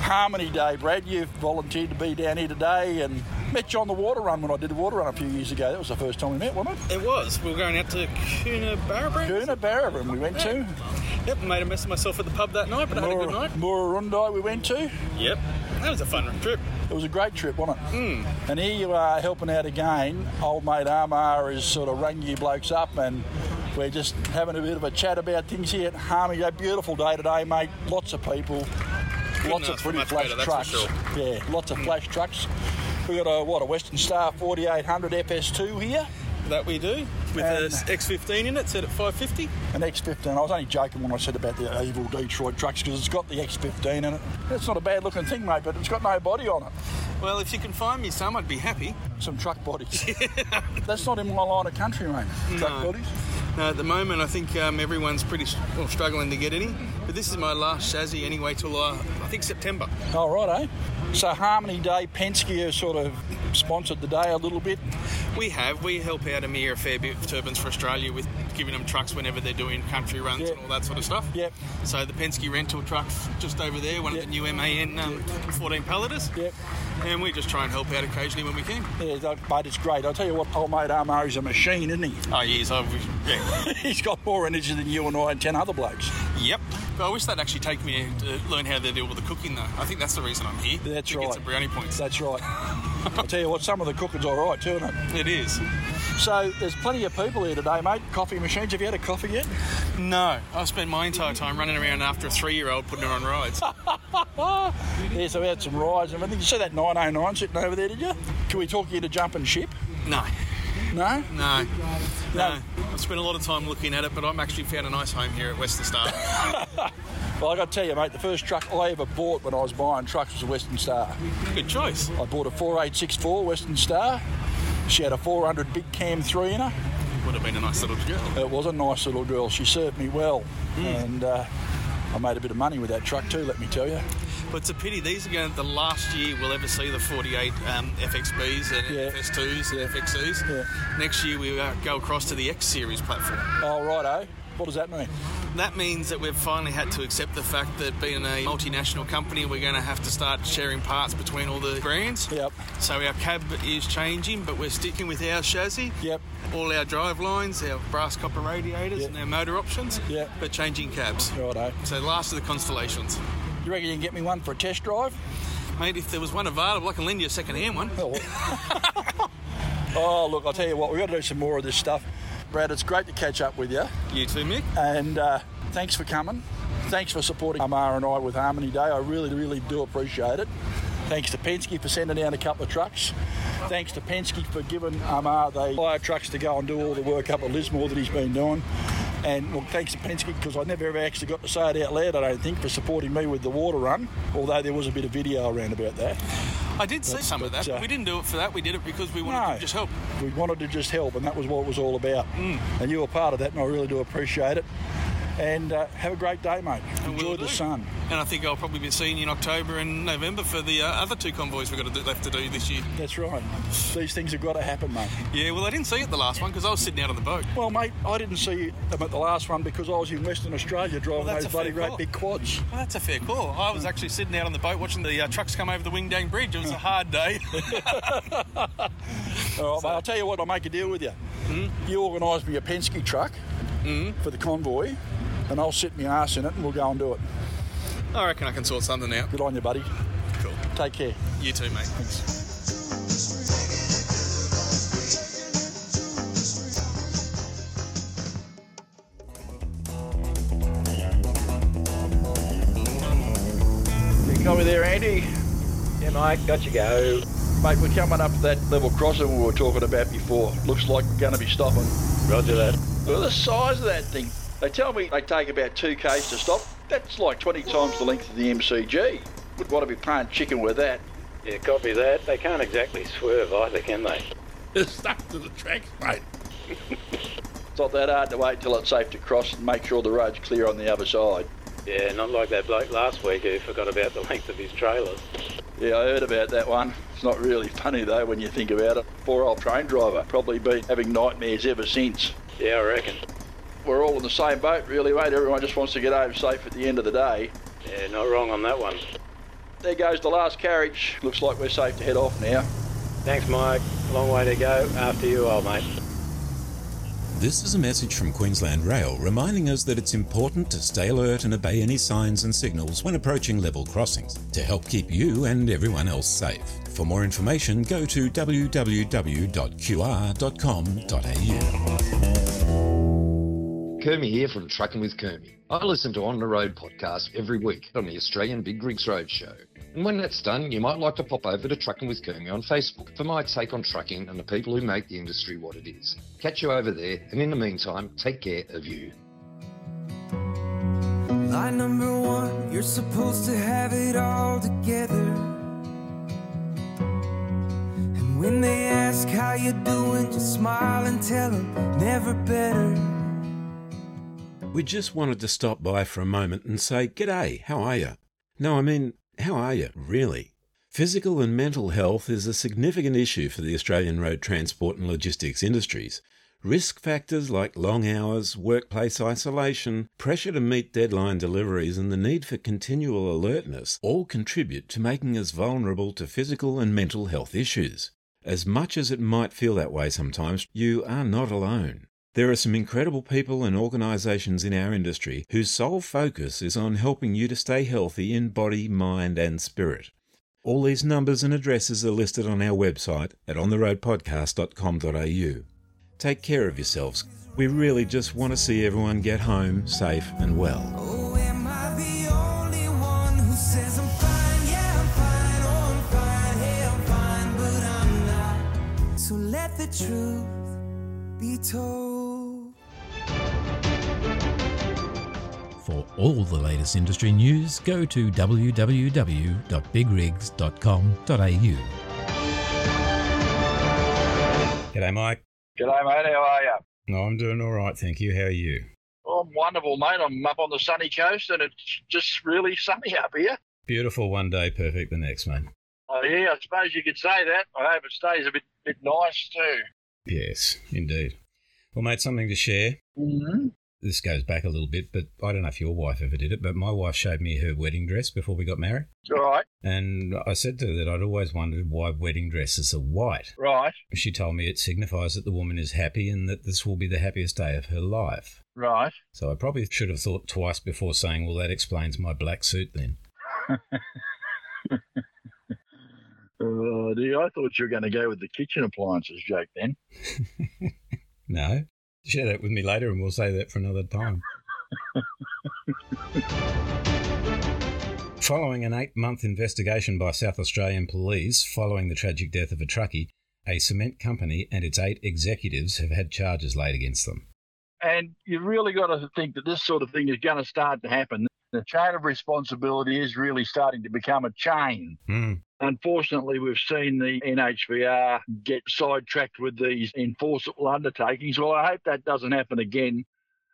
Harmony Day, Brad, you've volunteered to be down here today and met you on the water run when I did the water run a few years ago. That was the first time we met, wasn't it? It was. We were going out to Coonabarabran. Coonabarabran we went to. Yep, made a mess of myself at the pub that night, but I had a good night. Murrurundi we went to. Yep, that was a fun trip. It was a great trip, wasn't it? Hmm. And here you are helping out again. Old mate Amar has sort of rang you blokes up and we're just having a bit of a chat about things here at Harmony. A beautiful day today, mate. Lots of people. Couldn't lots of pretty flash better, trucks. sure. Yeah, lots of hmm. flash trucks. We've got a what a Western Star 4800 FS2 here. That we do. With And- a X15 in it, set at 550. An X15. I was only joking when I said about the evil Detroit trucks because it's got the X15 in it. It's not a bad looking thing, mate, but it's got no body on it. Well, if you can find me some, I'd be happy. Some truck bodies. That's not in my line of country, mate. Truck No. bodies. No, at the moment, I think um, everyone's pretty well, struggling to get any. But this is my last chassis anyway till uh, I think September. All right, eh? So Harmony Day, Penske sort of sponsored the day a little bit. We have. We help out Amar a fair bit Turbans for Australia with giving them trucks whenever they're doing country runs and all that sort of stuff. Yep. So the Penske rental trucks just over there, one of the new MAN um, 14 palleters. Yep. And we just try and help out occasionally when we can. Yeah, mate, it's great. I'll tell you what, old mate Amar is a machine, isn't he? Oh, yes. I've, yeah. He's got more energy than you and I and 10 other blokes. Yep. But I wish they'd actually take me to learn how they deal with the cooking, though. I think that's the reason I'm here. That's to right. Get some brownie points. That's right. I'll tell you what, some of the cooking's all right too, isn't it? It is. So there's plenty of people here today, mate. Coffee machines. Have you had a coffee yet? No, I've spent my entire time running around after a three-year-old putting her on rides. yeah, so we had some rides and everything. You see that 909 sitting over there, did you? Can we talk you to jumping ship? No. No? No. No. I've spent a lot of time looking at it, but I'm actually found a nice home here at Western Star. Well, I got to tell you, mate, the first truck I ever bought when I was buying trucks was a Western Star. Good choice. I bought a 4864 Western Star. She had a 400 big cam 3 in her. Would have been a nice little girl. It was a nice little girl. She served me well. And uh, I made a bit of money with that truck too, let me tell you. But it's a pity. These are going to the last year we'll ever see the 48 um, FXBs and Yeah. FS2s and FXCs. Next year we uh, go across to the X Series platform. Oh, righto. What does that mean? That means that we've finally had to accept the fact that being a multinational company, we're going to have to start sharing parts between all the brands. Yep. So our cab is changing, but we're sticking with our chassis. Yep. All our drive lines, our brass copper radiators, Yep. and our motor options. Yep. But changing cabs. Righto. So last of the constellations. You reckon you can get me one for a test drive? Mate, if there was one available, I can lend you a second-hand one. Oh, look, oh, I'll tell you what, we've got to do some more of this stuff. Brad, it's great to catch up with you. You too, Mick. And uh, thanks for coming. Thanks for supporting Amar and I with Harmony Day. I really, really do appreciate it. Thanks to Penske for sending down a couple of trucks. Thanks to Penske for giving Amar the fire trucks to go and do all the work up at Lismore that he's been doing. And well, thanks to Penske because I never ever actually got to say it out loud, I don't think, for supporting me with the water run, although there was a bit of video around about that. I did see But- some of that, uh, but we didn't do it for that. We did it because we wanted No. to just help. We wanted to just help, and that was what it was all about. And you were part of that, and I really do appreciate it. And uh, have a great day, mate. Enjoy the do. sun. And I think I'll probably be seeing you in October and November for the uh, other two convoys we've got to do, left to do this year. That's right. These things have got to happen, mate. Yeah, well, I didn't see it the last one because I was sitting out on the boat. Well, mate, I didn't see them at the last one because I was in Western Australia driving Well, those bloody great call. big quads. Well, that's a fair call. I was actually sitting out on the boat watching the uh, trucks come over the Wingdang Bridge. It was a hard day. All right, mate, I'll tell you what, I'll make a deal with you. You organise me a Penske truck for the convoy, and I'll sit my ass in it and we'll go and do it. I reckon I can sort something out. Good on you, buddy. Cool. Take care. You too, mate. Thanks. You got me there, Andy? Yeah, mate, got you go. Mate, we're coming up to that level crossing we were talking about before. Looks like we're going to be stopping. Roger that. Look at the size of that thing. They tell me they take about two k's to stop. That's like 20 times the length of the MCG. Would want to be playing chicken with that. Yeah, copy that. They can't exactly swerve either, can they? It's stuck to the tracks, mate. it's not that hard to wait till it's safe to cross and make sure the road's clear on the other side. Yeah, not like that bloke last week who forgot about the length of his trailers. Yeah, I heard about that one. It's not really funny though when you think about it. Poor old train driver, probably been having nightmares ever since. Yeah, I reckon. We're all in the same boat, really, mate. Everyone just wants to get home safe at the end of the day. Yeah, not wrong on that one. There goes the last carriage. Looks like we're safe to head off now. Thanks, Mike. Long way to go. After you, old mate. This is a message from Queensland Rail reminding us that it's important to stay alert and obey any signs and signals when approaching level crossings to help keep you and everyone else safe. For more information, go to www.qr.com.au. Kermie here from Trucking with Kermie. I listen to On the Road podcast every week on the Australian Big Rigs Roadshow. And when that's done, you might like to pop over to Trucking with Kermie on Facebook for my take on trucking and the people who make the industry what it is. Catch you over there, and in the meantime, take care of you. Line number one, you're supposed to have it all together. And when they ask how you're doing, just smile and tell them never better. We just wanted to stop by for a moment and say, G'day, how are you? No, I mean, how are you, really? Physical and mental health is a significant issue for the Australian road transport and logistics industries. Risk factors like long hours, workplace isolation, pressure to meet deadline deliveries, and the need for continual alertness all contribute to making us vulnerable to physical and mental health issues. As much as it might feel that way sometimes, you are not alone. There are some incredible people and organisations in our industry whose sole focus is on helping you to stay healthy in body, mind, and spirit. All these numbers and addresses are listed on our website at ontheroadpodcast.com.au. Take care of yourselves. We really just want to see everyone get home safe and well. Let the truth be told. For all the latest industry news, go to www.bigrigs.com.au. G'day, Mike. G'day, mate. How are you? No, I'm doing all right, thank you. How are you? I'm wonderful, mate. I'm up on the sunny coast and it's just really sunny up here. Beautiful one day, perfect the next, mate. Oh, yeah, I suppose you could say that. I hope it stays a bit, bit nice too. Yes, indeed. Well, mate, something to share. Mm-hmm. This goes back a little bit, but I don't know if your wife ever did it, but my wife showed me her wedding dress before we got married. Right, And I said to her that I'd always wondered why wedding dresses are white. right, She told me it signifies that the woman is happy and that this will be the happiest day of her life. right. So I probably should have thought twice before saying, well, that explains my black suit then. Oh, dear, I thought you were going to go with the kitchen appliances joke then. No. Share that with me later and we'll say that for another time. Following an eight month investigation by South Australian police following the tragic death of a truckie, a cement company and its eight executives have had charges laid against them. And you've really got to think that this sort of thing is going to start to happen. The chain of responsibility is really starting to become a chain. Hmm. Unfortunately, we've seen the NHVR get sidetracked with these enforceable undertakings. Well, I hope that doesn't happen again.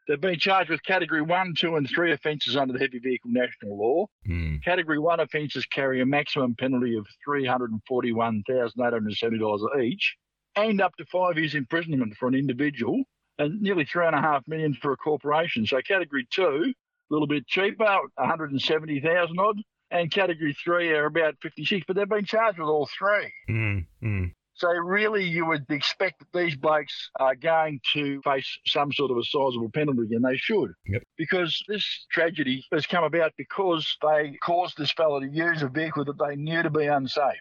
They've been charged with Category 1, 2, and 3 offences under the Heavy Vehicle National Law. Hmm. Category 1 offences carry a maximum penalty of $341,870 each and up to five years imprisonment for an individual and nearly three and a half million for a corporation. So category two, little bit cheaper, 170,000 odd, and category three are about 56, but they've been charged with all three. Hmm. Hmm. So really, you would expect that these blokes are going to face some sort of a sizable penalty, and they should. Yep. Because this tragedy has come about because they caused this fellow to use a vehicle that they knew to be unsafe.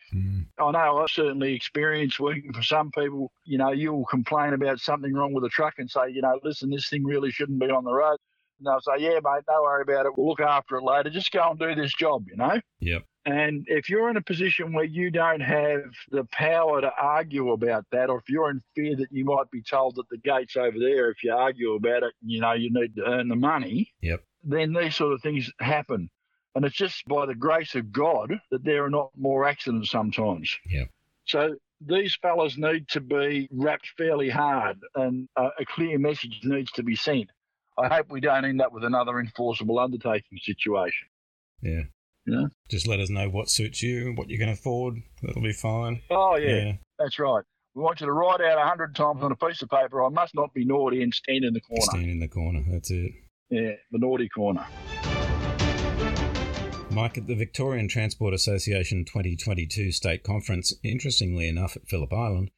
I know I've certainly experienced working for some people, you know, you'll complain about something wrong with a truck and say, you know, listen, this thing really shouldn't be on the road. And they'll say, yeah, mate, don't worry about it. We'll look after it later. Just go and do this job, you know? Yep. And if you're in a position where you don't have the power to argue about that, or if you're in fear that you might be told that the gate's over there if you argue about it, you know, you need to earn the money, Yep. then these sort of things happen. And it's just by the grace of God that there are not more accidents sometimes. Yep. So these fellas need to be wrapped fairly hard and a clear message needs to be sent. I hope we don't end up with another enforceable undertaking situation. Yeah. Yeah. Just let us know what suits you, what you can afford. That'll be fine. Oh, yeah, Yeah. that's right. We want you to write out a hundred times on a piece of paper, I must not be naughty and stand in the corner. Stand in the corner. That's it. Yeah, the naughty corner. Mike, at the Victorian Transport Association 2022 State Conference, interestingly enough at Phillip Island,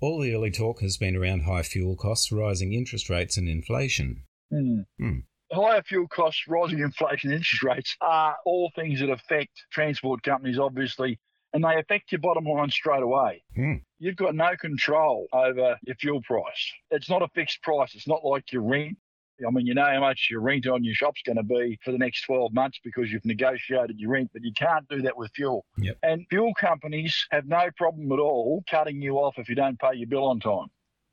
all the early talk has been around high fuel costs, rising interest rates, and inflation. Hmm. Hmm. Higher fuel costs, rising inflation, interest rates are all things that affect transport companies, obviously, and they affect your bottom line straight away. Hmm. You've got no control over your fuel price. It's not a fixed price. It's not like your rent. I mean, you know how much your rent on your shop's going to be for the next 12 months because you've negotiated your rent, but you can't do that with fuel. Yep. And fuel companies have no problem at all cutting you off if you don't pay your bill on time.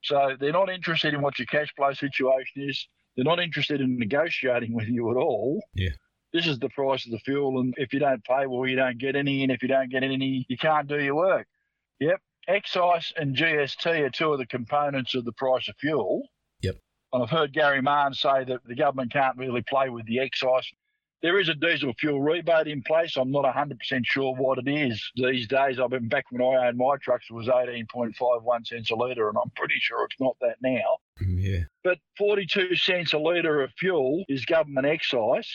So they're not interested in what your cash flow situation is. They're not interested in negotiating with you at all. Yeah. This is the price of the fuel, and if you don't pay, well, you don't get any, and if you don't get any, you can't do your work. Yep. Excise and GST are two of the components of the price of fuel. Yep. And I've heard Gary Mahon say that the government can't really play with the excise. There is a diesel fuel rebate in place. I'm not 100% sure what it is these days. I've been back when I owned my trucks, it was 18.51 cents a litre, and I'm pretty sure it's not that now. Yeah. But 42 cents a litre of fuel is government excise.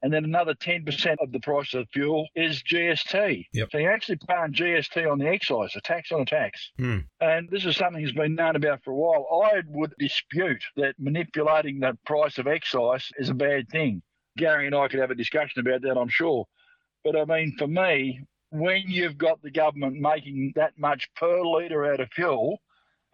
And then another 10% of the price of fuel is GST. Yep. So you're actually paying GST on the excise, a tax on a tax. Hmm. And this is something that's been known about for a while. I would dispute that manipulating the price of excise is a bad thing. Gary and I could have a discussion about that, I'm sure. But I mean, for me, when you've got the government making that much per litre out of fuel,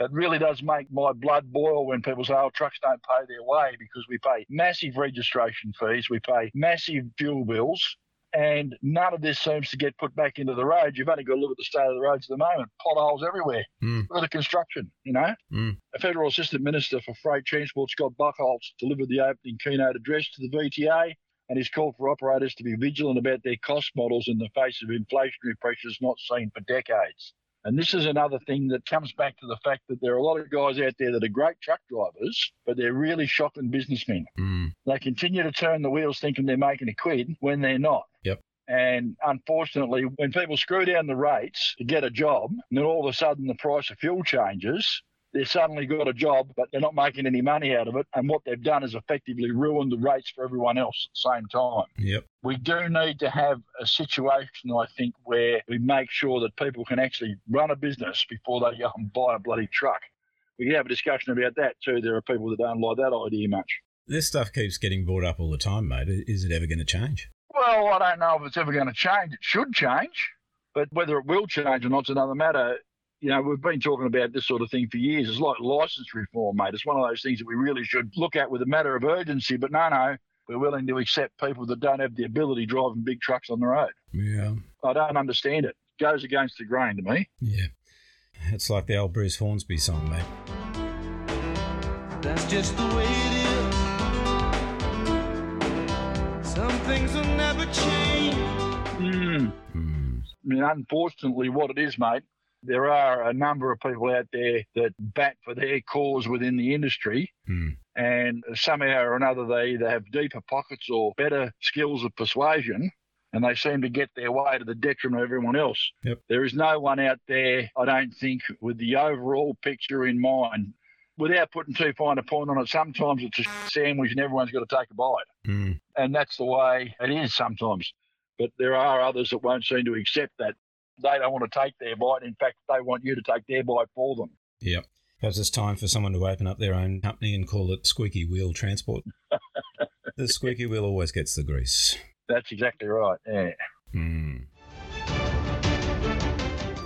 it really does make my blood boil when people say, oh, trucks don't pay their way because we pay massive registration fees, we pay massive fuel bills, and none of this seems to get put back into the roads. You've only got to look at the state of the roads at the moment. Potholes everywhere. Mm. Look at the construction, you know. Mm. A Federal Assistant Minister for Freight Transport, Scott Buchholz, delivered the opening keynote address to the VTA and he's called for operators to be vigilant about their cost models in the face of inflationary pressures not seen for decades. And this is another thing that comes back to the fact that there are a lot of guys out there that are great truck drivers, but they're really shocking businessmen. Mm. They continue to turn the wheels thinking they're making a quid when they're not. Yep. And unfortunately, when people screw down the rates to get a job, and then all of a sudden the price of fuel changes, they've suddenly got a job, but they're not making any money out of it. And what they've done is effectively ruined the rates for everyone else at the same time. Yep. We do need to have a situation, I think, where we make sure that people can actually run a business before they go and buy a bloody truck. We can have a discussion about that too. There are people that don't like that idea much. This stuff keeps getting brought up all the time, mate. Is it ever going to change? Well, I don't know if it's ever going to change. It should change, but whether it will change or not's another matter. You know, we've been talking about this sort of thing for years. It's like license reform, mate. It's one of those things that we really should look at with a matter of urgency. But no, no, we're willing to accept people that don't have the ability driving big trucks on the road. Yeah. I don't understand it. It goes against the grain to me. Yeah. It's like the old Bruce Hornsby song, mate. That's just the way it is. Some things will never change. Mm. I mean, unfortunately, what it is, mate, there are a number of people out there that bat for their cause within the industry, Mm. and somehow or another they either have deeper pockets or better skills of persuasion, and they seem to get their way to the detriment of everyone else. Yep. There is no one out there, I don't think, with the overall picture in mind. Without putting too fine a point on it, sometimes it's a sandwich and everyone's got to take a bite. Mm. And that's the way it is sometimes. But there are others that won't seem to accept that. They don't want to take their bite. In fact, they want you to take their bite for them. Yep. Perhaps it's time for someone to open up their own company and call it Squeaky Wheel Transport. the squeaky wheel always gets the grease. That's exactly right. Yeah. Hmm.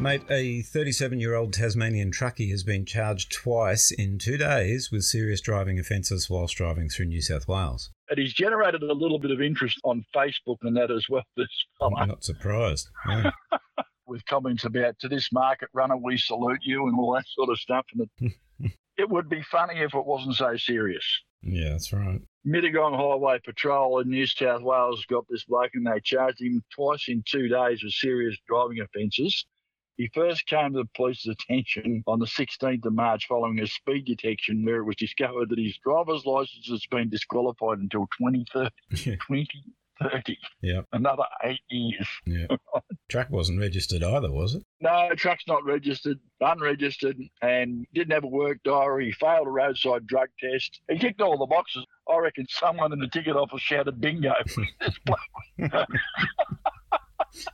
Mate, a 37 year old Tasmanian truckie has been charged twice in two days with serious driving offences whilst driving through New South Wales. It has generated a little bit of interest on Facebook and that as well this I'm not surprised. Yeah. with comments about to this market runner, we salute you and all that sort of stuff. And it, it would be funny if it wasn't so serious. yeah, that's right. Mittagong Highway Patrol in New South Wales got this bloke and they charged him twice in two days with serious driving offences. He first came to the police's attention on the 16th of March following a speed detection where it was discovered that his driver's licence has been disqualified until 2030. 2030. Yep. Another eight years. Yeah. Truck wasn't registered either, was it? No, truck's not registered, unregistered, and didn't have a work diary. Failed a roadside drug test. He ticked all the boxes. I reckon someone in the ticket office shouted bingo.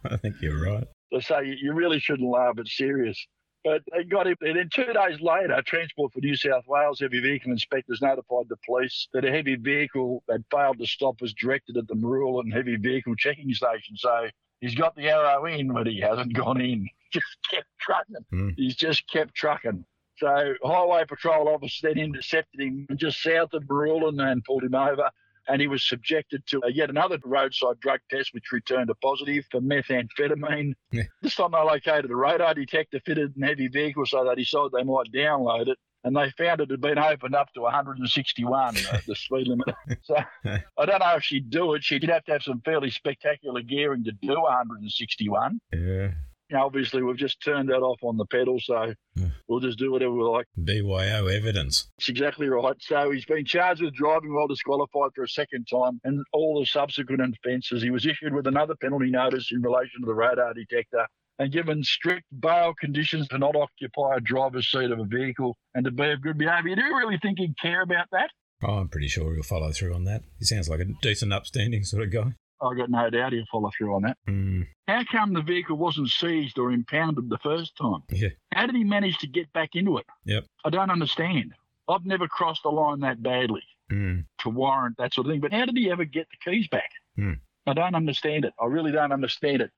I think you're right. They say you- you really shouldn't laugh, it's serious. But they got him. And then two days later, Transport for New South Wales heavy vehicle inspectors notified the police that a heavy vehicle had failed to stop was directed at the Marulan heavy vehicle checking station. So he's got the arrow in, but he hasn't gone in. Just kept trucking. Hmm. He's just kept trucking. So Highway Patrol officers then intercepted him just south of Marulan and pulled him over. And he was subjected to uh, yet another roadside drug test, which returned a positive for methamphetamine. Yeah. This time they located a radar detector fitted in heavy vehicle, so they decided they might download it. And they found it had been opened up to 161, uh, the speed limit. So I don't know if she'd do it. She'd have to have some fairly spectacular gearing to do 161. Yeah. You know, obviously, we've just turned that off on the pedal, so hmm. we'll just do whatever we like. BYO evidence. That's exactly right. So he's been charged with driving while disqualified for a second time and all the subsequent offences. He was issued with another penalty notice in relation to the radar detector and given strict bail conditions to not occupy a driver's seat of a vehicle and to be of good behaviour. Do you really think he'd care about that? Oh, I'm pretty sure he'll follow through on that. He sounds like a decent, upstanding sort of guy. I got no doubt he'll follow through on that. Hmm. How come the vehicle wasn't seized or impounded the first time? Yeah. How did he manage to get back into it? Yep. I don't understand. I've never crossed the line that badly Hmm. to warrant that sort of thing. But how did he ever get the keys back? Hmm. I don't understand it. I really don't understand it.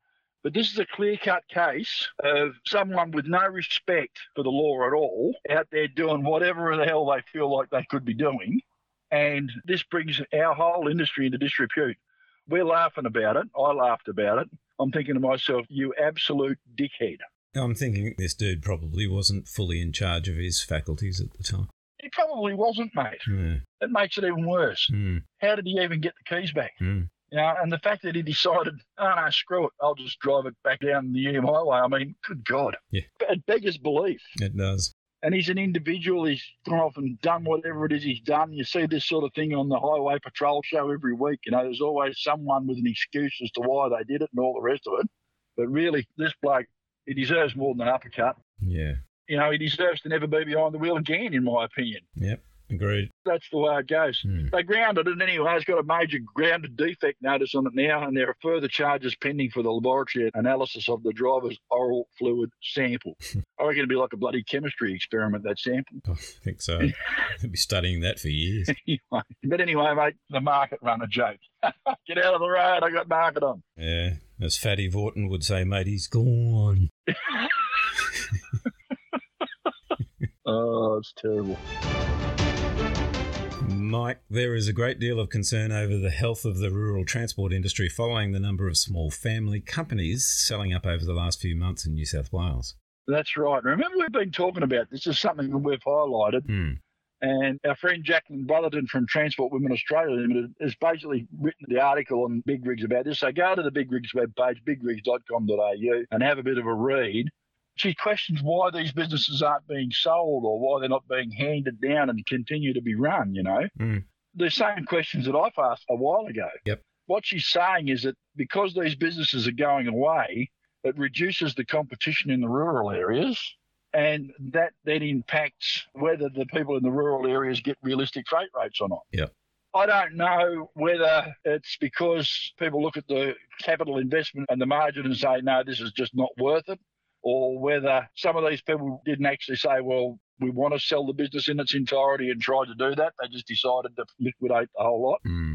But this is a clear cut case of someone with no respect for the law at all out there doing whatever the hell they feel like they could be doing. And this brings our whole industry into disrepute. We're laughing about it. I laughed about it. I'm thinking to myself, you absolute dickhead. I'm thinking this dude probably wasn't fully in charge of his faculties at the time. He probably wasn't, mate. Yeah. That makes it even worse. Hmm. How did he even get the keys back? Hmm. You know, and the fact that he decided, oh no, screw it, I'll just drive it back down the Hume Highway. I mean, good God. Yeah. It beggars belief. It does. And he's an individual. He's gone off and done whatever it is he's done. You see this sort of thing on the highway patrol show every week. You know, there's always someone with an excuse as to why they did it and all the rest of it. But really, this bloke, he deserves more than an uppercut. Yeah. You know, he deserves to never be behind the wheel again, in my opinion. Yep. Agreed. That's the way it goes. Hmm. They grounded it anyway. It's got a major grounded defect notice on it now, and there are further charges pending for the laboratory analysis of the driver's oral fluid sample. I reckon it'd be like a bloody chemistry experiment, that sample. I think so. I'll be studying that for years. Anyway, but anyway, mate, the market run a joke. Get out of the road, I got market on. Yeah. As Fatty Vautin would say, mate, he's gone. Oh, it's terrible. Mike, there is a great deal of concern over the health of the rural transport industry following the number of small family companies selling up over the last few months in New South Wales. That's right. Remember, we've been talking about this. is something that we've highlighted. Hmm. And our friend Jacqueline Brotherton from Transport Women Australia Limited has basically written the article on Big Rigs about this. So go to the Big Rigs webpage, bigrigs.com.au, and have a bit of a read. She questions why these businesses aren't being sold or why they're not being handed down and continue to be run, you know. Hmm. The same questions that I've asked a while ago. Yep. What she's saying is that because these businesses are going away, it reduces the competition in the rural areas and that then impacts whether the people in the rural areas get realistic freight rates or not. Yep. I don't know whether it's because people look at the capital investment and the margin and say, no, this is just not worth it, or whether some of these people didn't actually say, well, we want to sell the business in its entirety and tried to do that. They just decided to liquidate the whole lot. Hmm.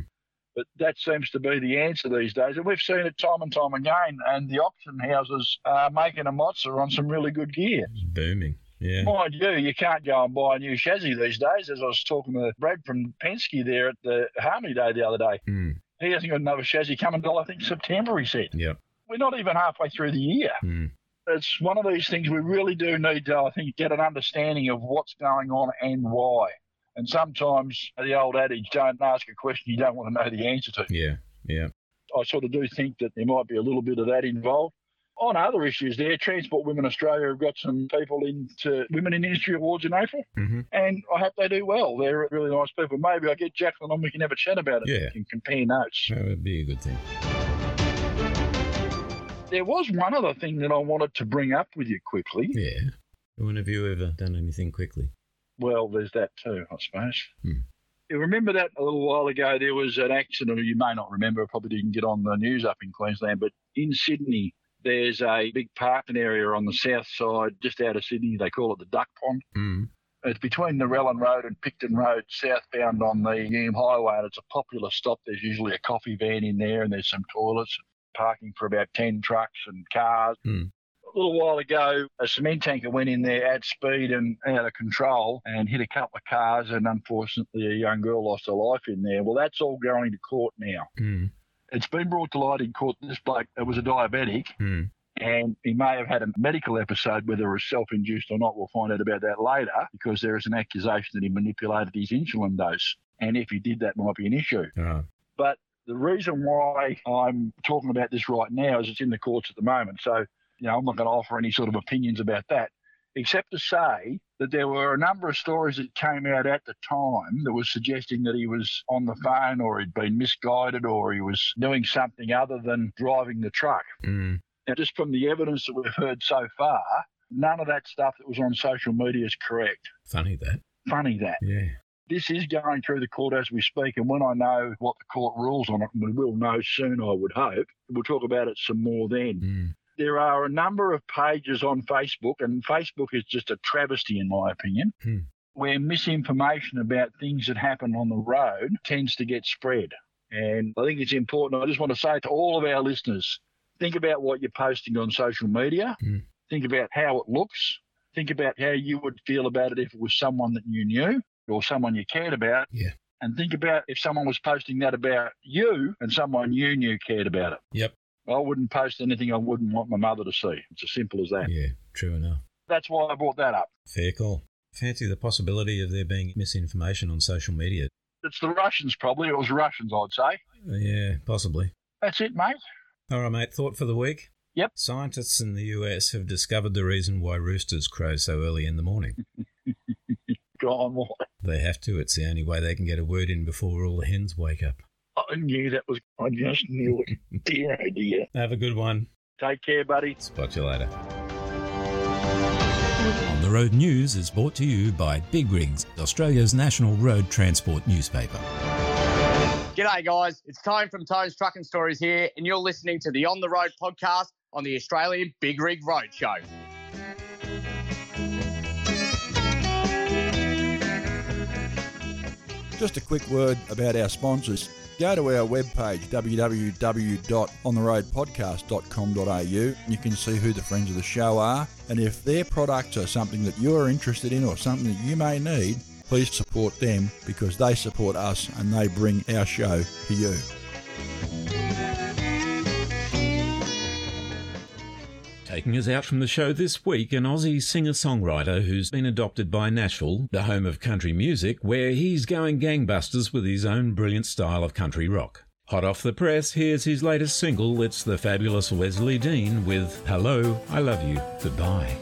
But that seems to be the answer these days. And we've seen it time and time again. And the auction houses are making a mozza on some really good gear. It's booming. Yeah. Mind you, you can't go and buy a new chassis these days. As I was talking to Brad from Penske there at the Harmony Day the other day, Hmm. he hasn't got another chassis coming until I think September, he said. Yep. We're not even halfway through the year. Hmm. It's one of these things we really do need to, I think, get an understanding of what's going on and why. And sometimes the old adage, don't ask a question you don't want to know the answer to. Yeah. Yeah. I sort of do think that there might be a little bit of that involved. On other issues there, Transport Women Australia have got some people into Women in Industry Awards in April, Mhm. and I hope they do well. They're really nice people. Maybe I get Jacqueline on, we can have a chat about it Yeah. and compare notes. That would be a good thing. There was one other thing that I wanted to bring up with you quickly. Yeah. When have you ever done anything quickly? Well, there's that too, I suppose. Hmm. You remember that a little while ago there was an accident, or you may not remember, probably didn't get on the news up in Queensland, but in Sydney, there's a big parking area on the south side, just out of Sydney. They call it the Duck Pond. Hmm. It's between the Narellan Road and Picton Road, southbound on the Hume Highway, and it's a popular stop. There's usually a coffee van in there, and there's some toilets, parking for about 10 trucks and cars. Hmm. A little while ago, a cement tanker went in there at speed and out of control and hit a couple of cars, and unfortunately, a young girl lost her life in there. Well, that's all going to court now. Hmm. It's been brought to light in court. This bloke it was a diabetic, Hmm. and he may have had a medical episode, whether it was self-induced or not. We'll find out about that later, because there is an accusation that he manipulated his insulin dose, and if he did, that might be an issue. Ah. But the reason why I'm talking about this right now is it's in the courts at the moment. So, you know, I'm not going to offer any sort of opinions about that, except to say that there were a number of stories that came out at the time that was suggesting that he was on the phone or he'd been misguided or he was doing something other than driving the truck. Hmm. Now, just from the evidence that we've heard so far, none of that stuff that was on social media is correct. Funny that. Funny that. Yeah. This is going through the court as we speak, and when I know what the court rules on it, and we will know soon, I would hope, we'll talk about it some more then. Hmm. There are a number of pages on Facebook, and Facebook is just a travesty, in my opinion, Hmm. where misinformation about things that happen on the road tends to get spread. And I think it's important. I just want to say to all of our listeners, Think about what you're posting on social media. Mm. Think about how it looks. Think about how you would feel about it if it was someone that you knew or someone you cared about. Yeah. And think about if someone was posting that about you and someone you knew cared about it. Yep. I wouldn't post anything I wouldn't want my mother to see. It's as simple as that. Yeah, true enough. That's why I brought that up. Fair call. Fancy the possibility of there being misinformation on social media. It's the Russians, probably. It was Russians, I'd say. Yeah, possibly. That's it, mate. All right, mate. Thought for the week? Yep. Scientists in the US have discovered the reason why roosters crow so early in the morning. Go on, what? They have to. It's the only way they can get a word in before all the hens wake up. I knew that was. I just knew it. dear, oh dear. Have a good one. Take care, buddy. Spot you later. On the Road News is brought to you by Big Rigs, Australia's national road transport newspaper. G'day, guys. It's Tone from Tone's Trucking Stories here, and you're listening to the On the Road podcast on the Australian Big Rig Road Show. Just a quick word about our sponsors. Go to our webpage www.ontheroadpodcast.com.au. You can see who the friends of the show are, and if their products are something that you're interested in or something that you may need, please support them because they support us and they bring our show to you. Taking us out from the show this week, an Aussie singer songwriter who's been adopted by Nashville, the home of country music, where he's going gangbusters with his own brilliant style of country rock. Hot off the press, here's his latest single. It's the fabulous Wesley Dean with Hello, I Love You, Goodbye.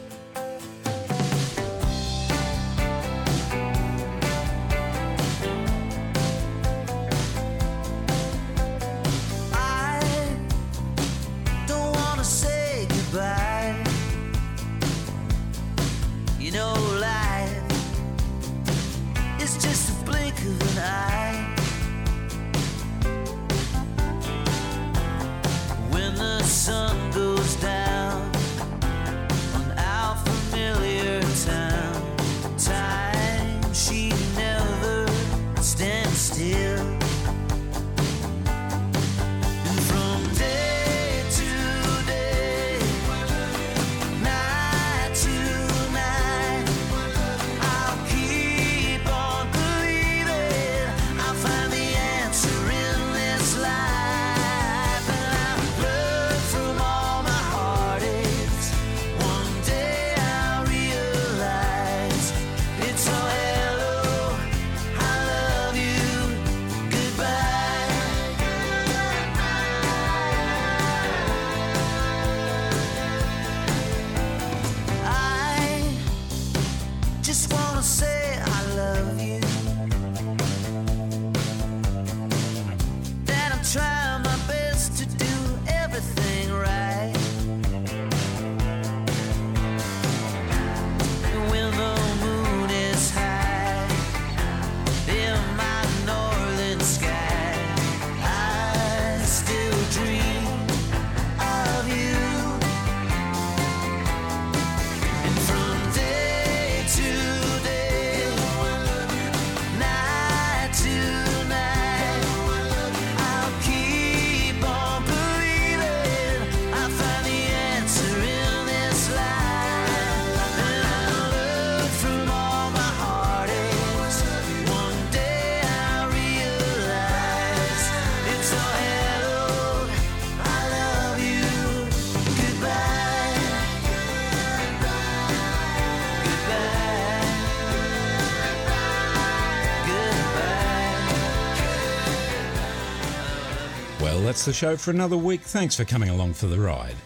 That's the show for another week. Thanks for coming along for the ride.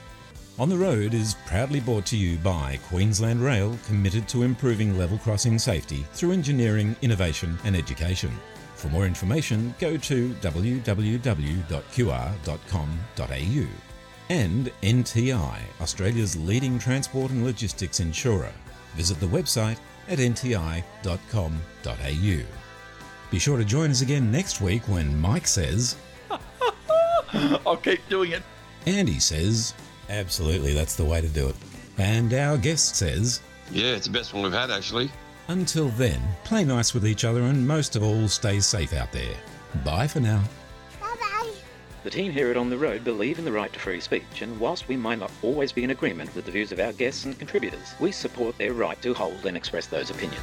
On the Road is proudly brought to you by Queensland Rail, committed to improving level crossing safety through engineering, innovation, and education. For more information, go to www.qr.com.au. And NTI, Australia's leading transport and logistics insurer. Visit the website at nti.com.au. Be sure to join us again next week when Mike says, I'll keep doing it. Andy says, absolutely, that's the way to do it. And our guest says, Yeah, it's the best one we've had, actually. until then, play nice with each other and most of all, stay safe out there. Bye for now. Bye bye. The team here at On the Road believe in the right to free speech, and whilst we might not always be in agreement with the views of our guests and contributors, we support their right to hold and express those opinions.